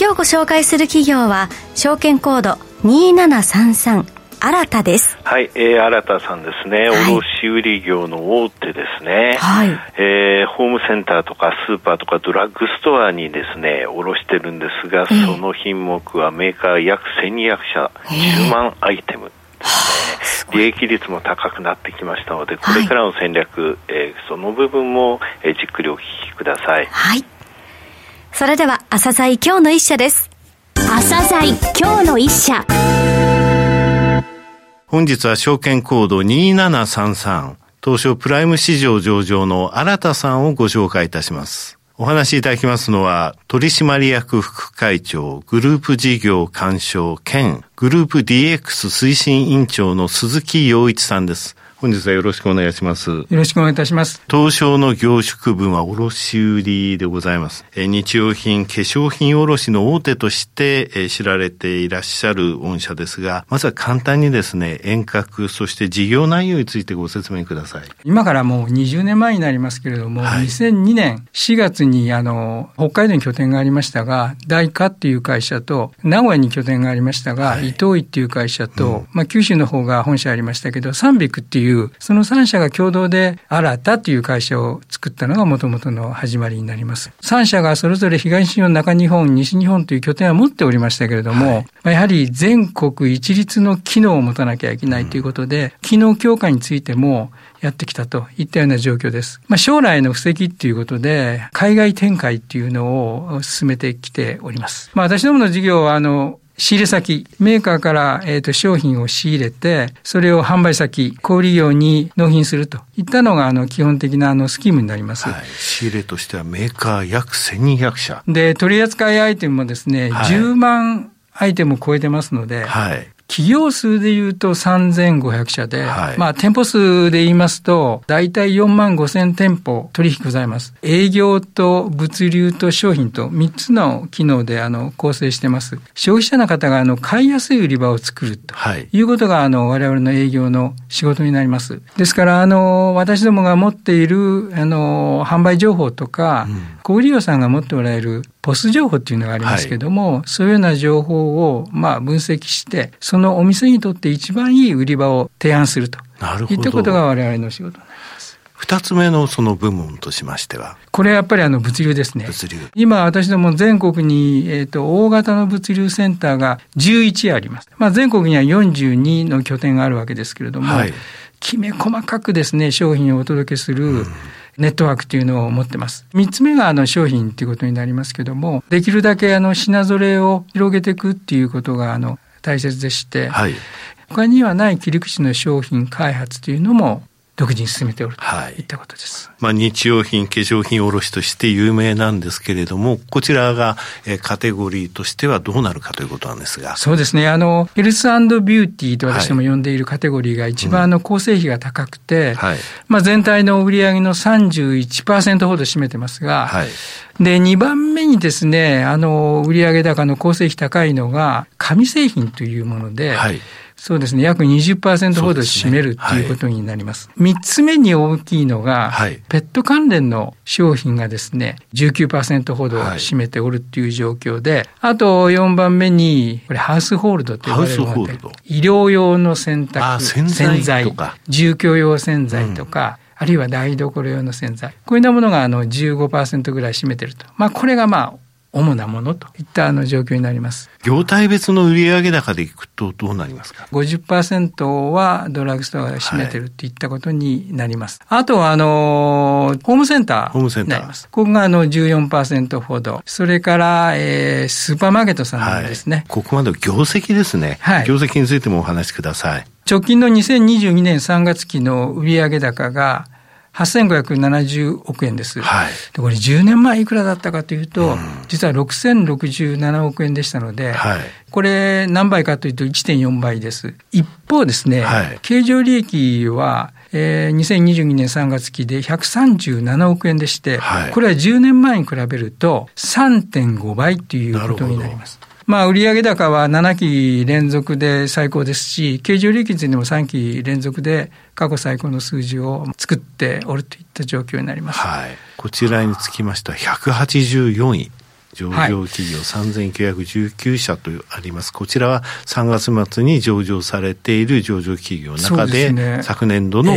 今日ご紹介する企業は証券コード2733新たです。はい、えー、新たさんですね、はい、卸売業の大手ですね。はい。えー、ホームセンターとかスーパーとかドラッグストアにですね、卸してるんですが、えー、その品目はメーカー約1200社、10万アイテム。利益率も高くなってきましたので、これからの戦略、はい、えー、その部分も、えー、じっくりお聞きください。はい。それでは、朝鮮今日の一社です。朝鮮今日の一社。本日は証券コード2733東証プライム市場上場の新田さんをご紹介いたします。お話しいただきますのは、取締役副会長、グループ事業干渉兼、グループ DX 推進委員長の鈴木洋一さんです。本日はよろしくお願いします。よろしくお願いいたします。東証の業縮分は卸売でございます。え日用品、化粧品卸の大手としてえ知られていらっしゃる御社ですが、まずは簡単にですね、遠隔、そして事業内容についてご説明ください。今からもう20年前になりますけれども、はい、2002年4月にあの、北海道に拠点がありましたが、大化っていう会社と、名古屋に拠点がありましたが、はい、伊藤井っていう会社と、うん、まあ九州の方が本社ありましたけど、三ビクっていういう、その3社が共同で新たという会社を作ったのがもともとの始まりになります。3社がそれぞれ東日本、中日本、西日本という拠点は持っておりましたけれども、はい、やはり全国一律の機能を持たなきゃいけないということで、うん、機能強化についてもやってきたといったような状況です。まあ、将来の布石っていうことで、海外展開っていうのを進めてきております。まあ、私どもの事業は、あの、仕入れ先、メーカーから、えーと、商品を仕入れて、それを販売先、小売業に納品するといったのが、あの、基本的なあのスキームになります。はい、仕入れとしてはメーカー約1200社。で、取扱いアイテムもですね、はい、10万アイテムを超えてますので、はい、企業数で言うと3500社で、はい、まあ店舗数で言いますと、大体4万5千店舗取引ございます。営業と物流と商品と3つの機能であの構成してます。消費者の方があの買いやすい売り場を作るということがあの我々の営業の仕事になります。ですからあの私どもが持っているあの販売情報とか、うん、小売業さんが持っておられるポス情報っていうのがありますけども、はい、そういうような情報をまあ分析して、そのお店にとって一番いい売り場を提案すると。なるほど。いったことが我々の仕事になります。二つ目のその部門としましては？これやっぱりあの物流ですね。物流。今私ども全国に、えっ、ー、と、大型の物流センターが11あります。まあ全国には42の拠点があるわけですけれども、はい、きめ細かくですね、商品をお届けする、うんネットワークというのを持ってます。三つ目があの商品ということになりますけども、できるだけあの品揃えを広げていくっていうことがあの大切でして、はい、他にはない切り口の商品開発というのも独自に進めておるといったことです。まあ、日用品、化粧品卸として有名なんですけれども、こちらが、えカテゴリーとしてはどうなるかということなんですが。そうですね。あの、ヘルスビューティーと私ども呼んでいるカテゴリーが一番あの構成費が高くて、はい、まあ、全体の売上の31%ほど占めてますが、はい、で、2番目にですね、あの、売上高の構成費高いのが、紙製品というもので、はいそうですね。約20%ほど占めるっていうことになります。はい、つ目に大きいのが、はい、ペット関連の商品がですね、19%ほど占めておるっていう状況で、はい、あと4番目に、これハウスホールドと呼ばれるもので、医療用の洗濯、洗剤とか、住居用洗剤とか、うんあるいは台所用の洗剤。こういうようなものがあの15%ぐらい占めてると。まあこれがまあ主なものといったあの状況になります。業態別の売上高でいくとどうなりますか ?50% はドラッグストアが占めてるっていったことになります。はい、あとはあの、ホームセンター。ホームセンター。ここがあの14%ほど。それから、えー、スーパーマーケットさんですね。はい、ここまで業績ですね。はい。業績についてもお話しください。直近の2022年3月期の売上高が8570億円です。はい、でこれ10年前いくらだったかというと、うん、実は6067億円でしたので、はい、これ何倍かというと1.4倍です。一方ですね、はい、経常利益はえー、2022年3月期で137億円でして、はい、これは10年前に比べると3.5倍ということになります。まあ、売上高は7期連続で最高ですし、経常利益についても3期連続で過去最高の数字を作っておるといった状況になります。はい。こちらにつきましては184位。上場企業3919社とあります、はい、こちらは3月末に上場されている上場企業の中で、ね、昨年度の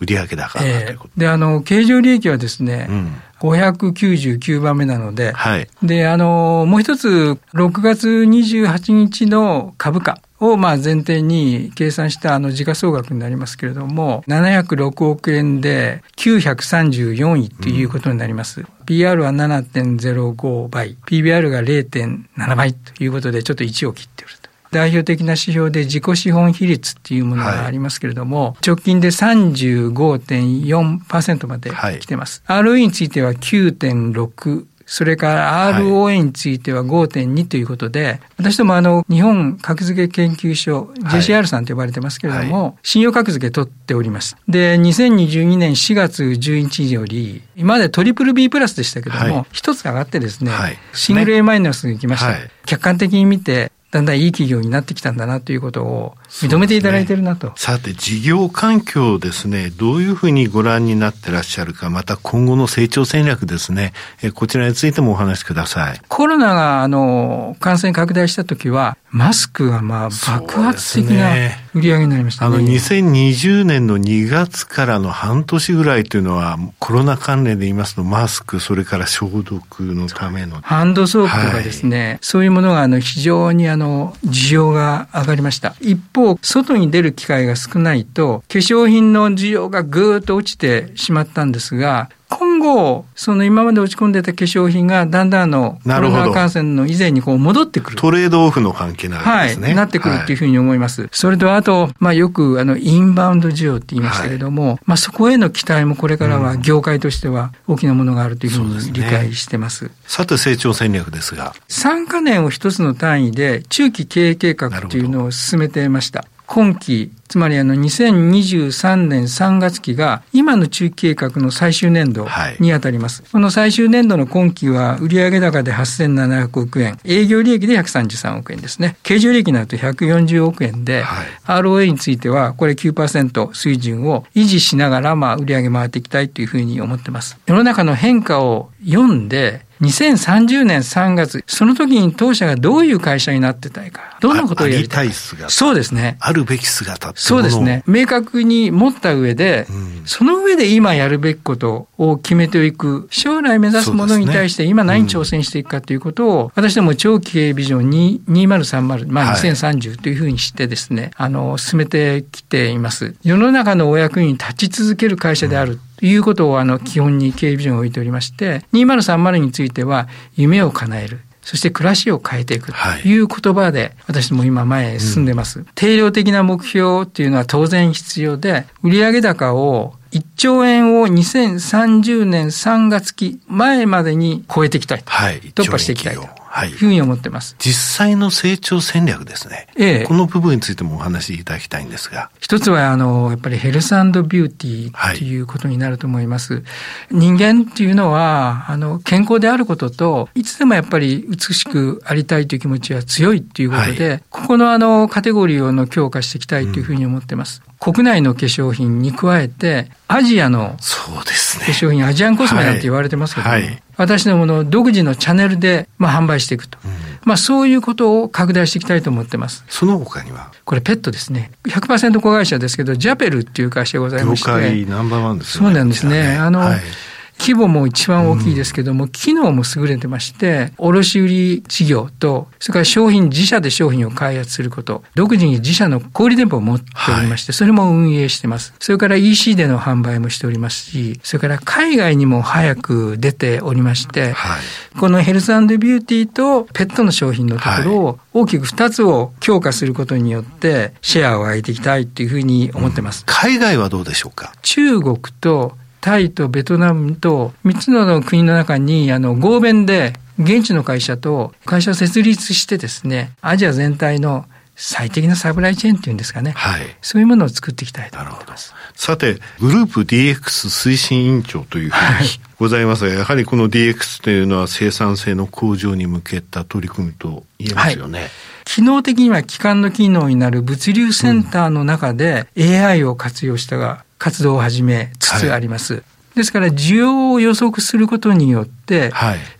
売上高だということ、えー、であの経常利益はですね、うん599番目なので、はい、で、あの、もう一つ、6月28日の株価をまあ前提に計算したあの時価総額になりますけれども、706億円で934位ということになります。うん、PR は7.05倍、PBR が0.7倍ということで、ちょっと1を切っていると。代表的な指標で自己資本比率っていうものがありますけれども、はい、直近で35.4%まで来てます。はい、ROE については9.6、それから ROA については5.2ということで、はい、私どもあの、日本格付け研究所、JCR さんと呼ばれてますけれども、はい、信用格付け取っております。で、2022年4月11日より、今までトリプル B プラスでしたけども、一、つ上がってですね、シングル A マイナスに行きました。客観的に見て、だんだんいい企業になってきたんだなということを認めていただいているなと、ね、さて、事業環境ですね、どういうふうにご覧になってらっしゃるか、また今後の成長戦略ですね、えこちらについてもお話しください。コロナがあの感染拡大したときは、マスクがまあ爆発的な売り上げになりました、ね、あの2020年の2月からの半年ぐらいというのは、コロナ関連で言いますと、マスク、それから消毒のための。ハンドソープとかですね、はい、そういうものがあの非常にあの需要が上がりました。一方、外に出る機会が少ないと、化粧品の需要がぐーっと落ちてしまったんですが、今後、その今まで落ち込んでた化粧品がだんだんのコロナ感染の以前にこう戻ってくる。トレードオフの関係なわけですね。はい、なってくるっていうふうに思います。はい、それとあと、まあよくあのインバウンド需要って言いましたけれども、はい、まあそこへの期待もこれからは業界としては大きなものがあるというふうに理解してます。すね、さて成長戦略ですが。3か年を一つの単位で中期経営計画というのを進めてました。今期、つまりあの2023年3月期が今の中期計画の最終年度にあたります。はい、この最終年度の今期は売上高で8700億円、営業利益で133億円ですね。経常利益になると140億円で、はい、ROA についてはこれ9%水準を維持しながらまあ売上回っていきたいというふうに思ってます。世の中の変化を読んで2030年3月、その時に当社がどういう会社になってたいか、どんなことをやりたいか。そうですね。あるべき姿そうですね。明確に持った上で、うん、その上で今やるべきことを決めていく、将来目指すものに対して今何に挑戦していくかということを、私ども長期経営ビジョン2030、まあ2030というふうにしてですね、はい、あの、進めてきています。世の中のお役に立ち続ける会社である。ということをあの基本に経営ビジョンを置いておりまして、2030については夢を叶える。そして暮らしを変えていくという言葉で、私も今前へ進んでます。うん、定量的な目標っていうのは当然必要で、売上高を1兆円を2030年3月期前までに超えていきたいと。はい、突破していきたいと。いうふうに思ってます。実際の成長戦略ですね。ええ。この部分についてもお話しいただきたいんですが。一つは、あの、やっぱりヘルスビューティーということになると思います。はい、人間っていうのは、あの、健康であることと、いつでもやっぱり美しくありたいという気持ちは強いっていうことで、はい、ここのあの、カテゴリーをの強化していきたいというふうに思ってます。うん国内の化粧品に加えて、アジアの化粧品、アジアンコスメなんて言われてますけども、はいはい、私のものを独自のチャンネルで、まあ、販売していくと、うん、まあ、そういうことを拡大していきたいと思ってます。その他には？これペットですね。100%子会社ですけど、ジャペルっていう会社がございまして。業界ナンバーワンですね。そうなんですね。あの、はい規模も一番大きいですけども、うん、機能も優れてまして、卸売事業と、それから商品、自社で商品を開発すること、独自に自社の小売店舗を持っておりまして、はい、それも運営してます。それから EC での販売もしておりますし、それから海外にも早く出ておりまして、はい、このヘルスビューティーとペットの商品のところを大きく2つを強化することによって、シェアを上げていきたいというふうに思ってます。海外はどうでしょうか？中国とタイとベトナムと3つの国の中に、あの、合弁で、現地の会社と会社を設立してですね、アジア全体の最適なサプライチェーンっていうんですかね。はい。そういうものを作っていきたいと思ってます。さて、グループ DX 推進委員長というふうにございますが、やはりこの DX というのは生産性の向上に向けた取り組みと言えますよね。はい機能的には機関の機能になる物流センターの中で AI を活用した活動を始めつつあります。はいですから需要を予測することによって、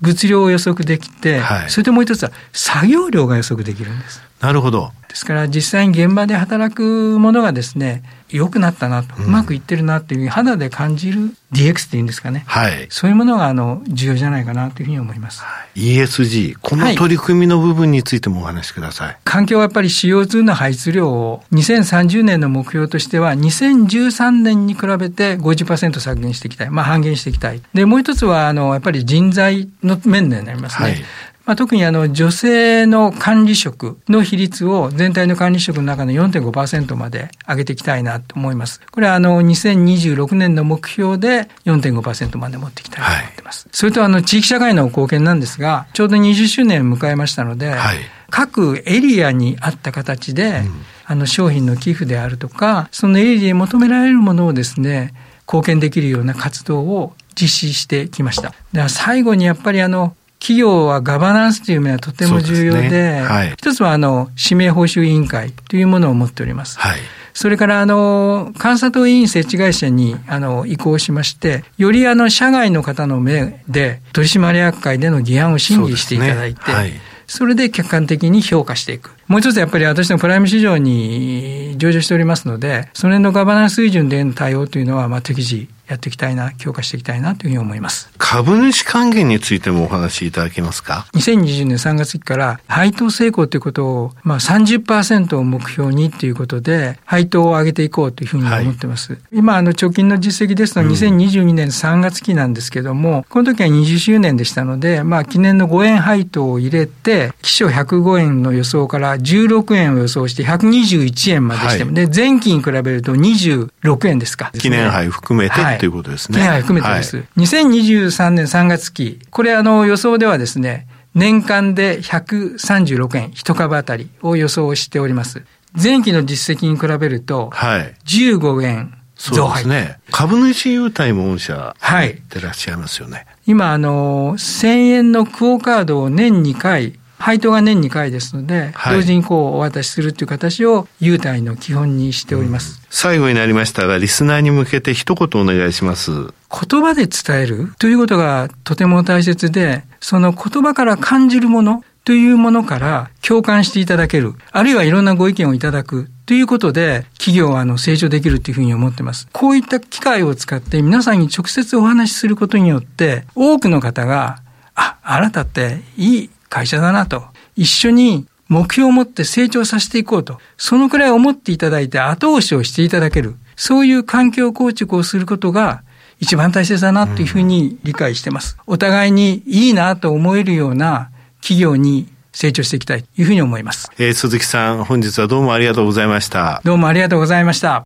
物量を予測できて、はい、それともう一つは作業量が予測できるんです。なるほど。ですから実際に現場で働くものがですね、良くなったなと、うまくいってるなっていう肌で感じる DX っていうんですかね。はい。そういうものがあの重要じゃないかなというふうに思います。はい、ESG、この取り組みの部分についてもお話しください。はい、環境はやっぱり CO2 の排出量を2030年の目標としては2013年に比べて50%削減していきたい。まあ半減していきたい。で、もう一つはあのやっぱり人材の面でなりますね。はいまあ、特にあの女性の管理職の比率を全体の管理職の中の4.5%まで上げていきたいなと思います。これはあの2026年の目標で4.5%まで持っていきたいと思ってます。はい、それとあの地域社会の貢献なんですが、ちょうど20周年を迎えましたので、はい、各エリアに合った形で、うん、あの商品の寄付であるとか、そのエリアに求められるものをですね、貢献できるような活動を実施してきました。だから最後にやっぱりあの、企業はガバナンスという面はとても重要で、でね。はい、一つはあの指名報酬委員会というものを持っております。はい。それから、あの、監査党委員設置会社に、あの、移行しまして、より、あの、社外の方の目で、取締役会での議案を審議していただいて、そ、ね。はい、それで客観的に評価していく。もう一つやっぱり私のプライム市場に上場しておりますので、その辺のガバナンス水準での対応というのは、まあ、適時やっていきたいな、強化していきたいなというふうに思います。株主還元についてもお話しいただけますか ?2020 年3月期から配当成功ということを、まあ30%を目標にということで、配当を上げていこうというふうに思ってます。はい、今、あの、直近の実績ですと2022年3月期なんですけども、うん、この時は20周年でしたので、まあ記念の5円配当を入れて、基礎105円の予想から16円を予想して121円までして、はい、で、前期に比べると26円ですか、記念杯含めて、はいということですね。はい、含めてです。はい、2023年3月期、これあの予想ではですね、年間で136円一株当たりを予想しております。前期の実績に比べると、15円増配。そうですね。株主優待も御社、はい。ってらっしゃいますよね。今、あの、1000円のクオカードを年2回配当が年2回ですので、はい、同時にこうお渡しするという形を優待の基本にしております、うん、最後になりましたが、リスナーに向けて一言お願いします。言葉で伝えるということがとても大切で、その言葉から感じるものというものから共感していただける、あるいはいろんなご意見をいただくということで、企業はあの成長できるというふうに思ってます。こういった機会を使って皆さんに直接お話しすることによって、多くの方が、あ、あなたっていい会社だなと、一緒に目標を持って成長させていこうと、そのくらい思っていただいて後押しをしていただける、そういう環境構築をすることが一番大切だなというふうに理解してます。お互いにいいなと思えるような企業に成長していきたいというふうに思います。えー、鈴木さん、本日はどうもありがとうございました。どうもありがとうございました。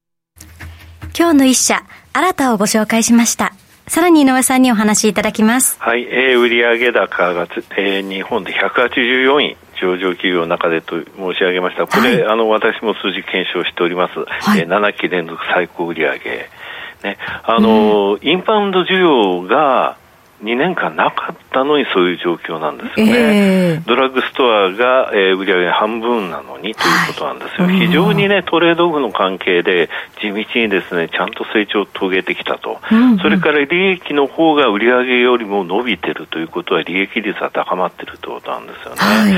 今日の一社、新たをご紹介しました。さらに井上さんにお話しいただきます。はい、えー、売上高が、えー、日本で184位。上場企業の中でと申し上げました。これ、はい、あの、私も数字検証しております。はい、えー、7期連続最高売上。ね、あの、うん、インバウンド需要が、2年間なかったのにそういう状況なんですよね、えー、ドラッグストアが、えー、売上半分なのにということなんですよ、はい、非常にねトレードオフの関係で地道にですねちゃんと成長を遂げてきたと、うんうん、それから利益の方が売上よりも伸びてるということは利益率は高まってるということなんですよね、はい、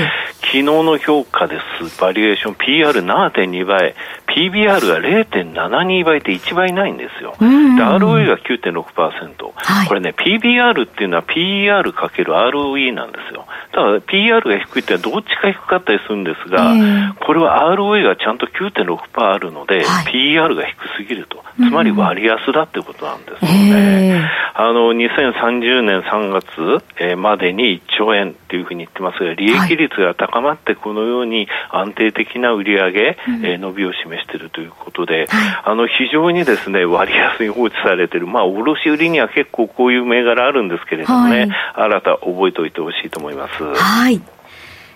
昨日の評価です。バリエーション PR7.2 倍。PBR が0.72倍って1倍ないんですよ、うんうん、ROE が9.6%、はい、これね PBR っていうのは PER かける ROE なんですよ。ただ PER が低いってどっちか低かったりするんですが、えー、これは ROE がちゃんと9.6%あるので、はい、PER が低すぎると。つまり割安だってことなんですよね。えー、あの、2030年3月、までに1兆円っていうふうに言ってますが、利益率が高高まってこのように安定的な売り上げ、うん、えー、伸びを示しているということで、はい、あの非常にですね割安に放置されている、まあ、卸売には結構こういう銘柄あるんですけれどもね、はい、新た覚えておいてほしいと思います。はい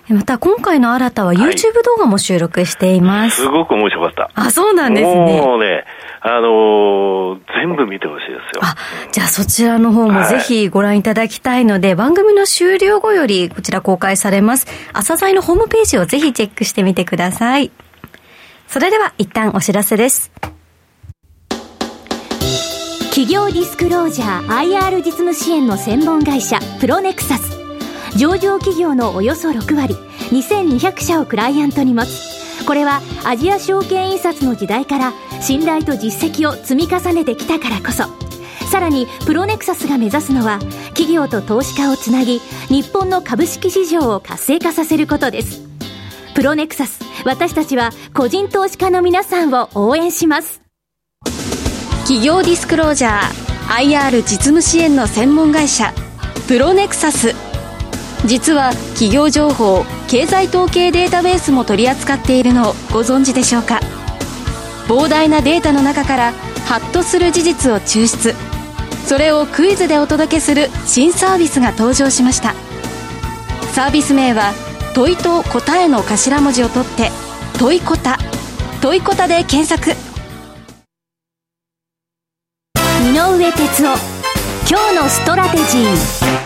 また今回の新たは YouTube 動画も収録しています。はい、すごく面白かった。あ、そうなんですね。もうね、あのー、全部見てほしいですよ。あ、じゃあそちらの方もぜひご覧いただきたいので、はい、番組の終了後よりこちら公開されます。朝鮮のホームページをぜひチェックしてみてください。それでは一旦お知らせです。企業ディスクロージャー IR 実務支援の専門会社プロネクサス上場企業のおよそ6割2200社をクライアントに持つこれはアジア証券印刷の時代から信頼と実績を積み重ねてきたからこそ。さらにプロネクサスが目指すのは企業と投資家をつなぎ日本の株式市場を活性化させることです。プロネクサス私たちは個人投資家の皆さんを応援します。企業ディスクロージャー IR 実務支援の専門会社プロネクサス。実は企業情報経済統計データベースも取り扱っているのをご存知でしょうか？膨大なデータの中からハッとする事実を抽出。それをクイズでお届けする新サービスが登場しました。サービス名は問いと答えの頭文字を取って問いこた問いこたで検索。井上哲夫。今日のストラテジー。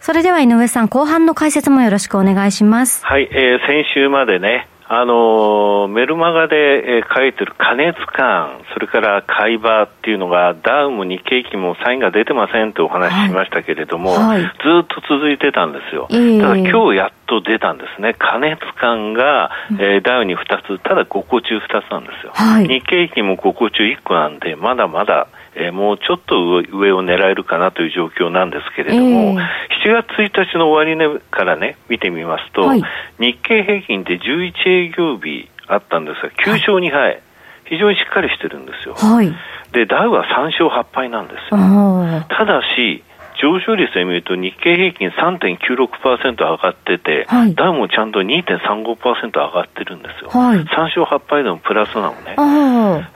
それでは井上さん、後半の解説もよろしくお願いします。はい、えー、先週までね、あのメルマガで、えー、書いてる加熱感、それから買い場っていうのが、ダウも日経期もサインが出てませんってお話ししましたけれども、はいずっと続いてたんですよ。えー、ただ今日やっと出たんですね。加熱感が、えー、ダウに2つ、ただ5個中2つなんですよ。はい、日経期も5個中1個なんで、まだまだえー、もうちょっと上を狙えるかなという状況なんですけれども、えー、7月1日の終値からね、見てみますと、はい、日経平均で11営業日あったんですが、9勝2敗、はい、非常にしっかりしてるんですよ。はい、で、ダウは3勝8敗なんですよ。ただし、上昇率で見ると日経平均3.96%上がってて、はい、ダウもちゃんと2.35%上がってるんですよ。はい、3勝8敗でもプラスなのね。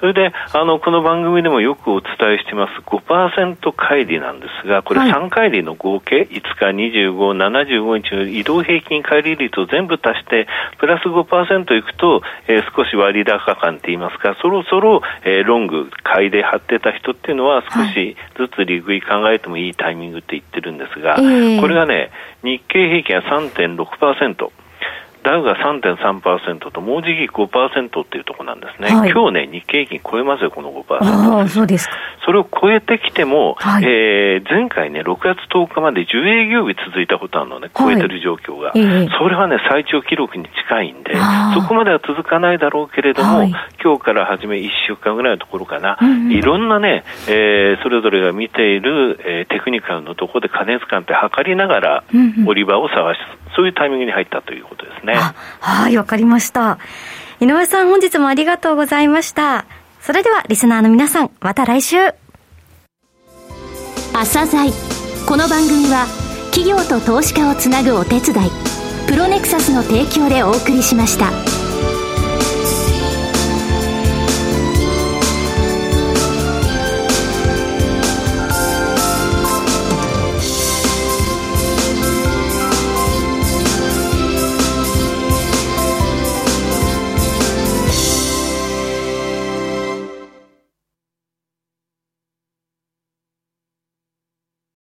それで、あの、この番組でもよくお伝えしてます。5%乖離なんですが、これ3乖離の合計、5日、25、75日の移動平均乖離率を全部足して、プラス5%いくと、えー、少し割高感って言いますか、そろそろ、えー、ロング買いで張ってた人っていうのは少しずつ利食い考えてもいいタイミングって言ってるんですが、えー、これがね、日経平均は3.6%。ダウが3.3%と、もうじき5%っていうところなんですね、はい、今日ね、日経平均超えますよ、この5%。あそうですそれを超えてきても、はい、えー、前回ね、6月10日まで10営業日続いたことあるのね、超えてる状況が、はい、それはね、最長記録に近いんで、そこまでは続かないだろうけれども、はい、今日から始め1週間ぐらいのところかな、うんうん、いろんなね、えー、それぞれが見ている、えー、テクニカルのところで加熱感って測りながら、売り場を探す、そういうタイミングに入ったということですね。はい、わかりました。井上さん、本日もありがとうございました。それでは、リスナーの皆さん、また来週。朝鮮この番組は、企業と投資家をつなぐお手伝い、プロネクサスの提供でお送りしました。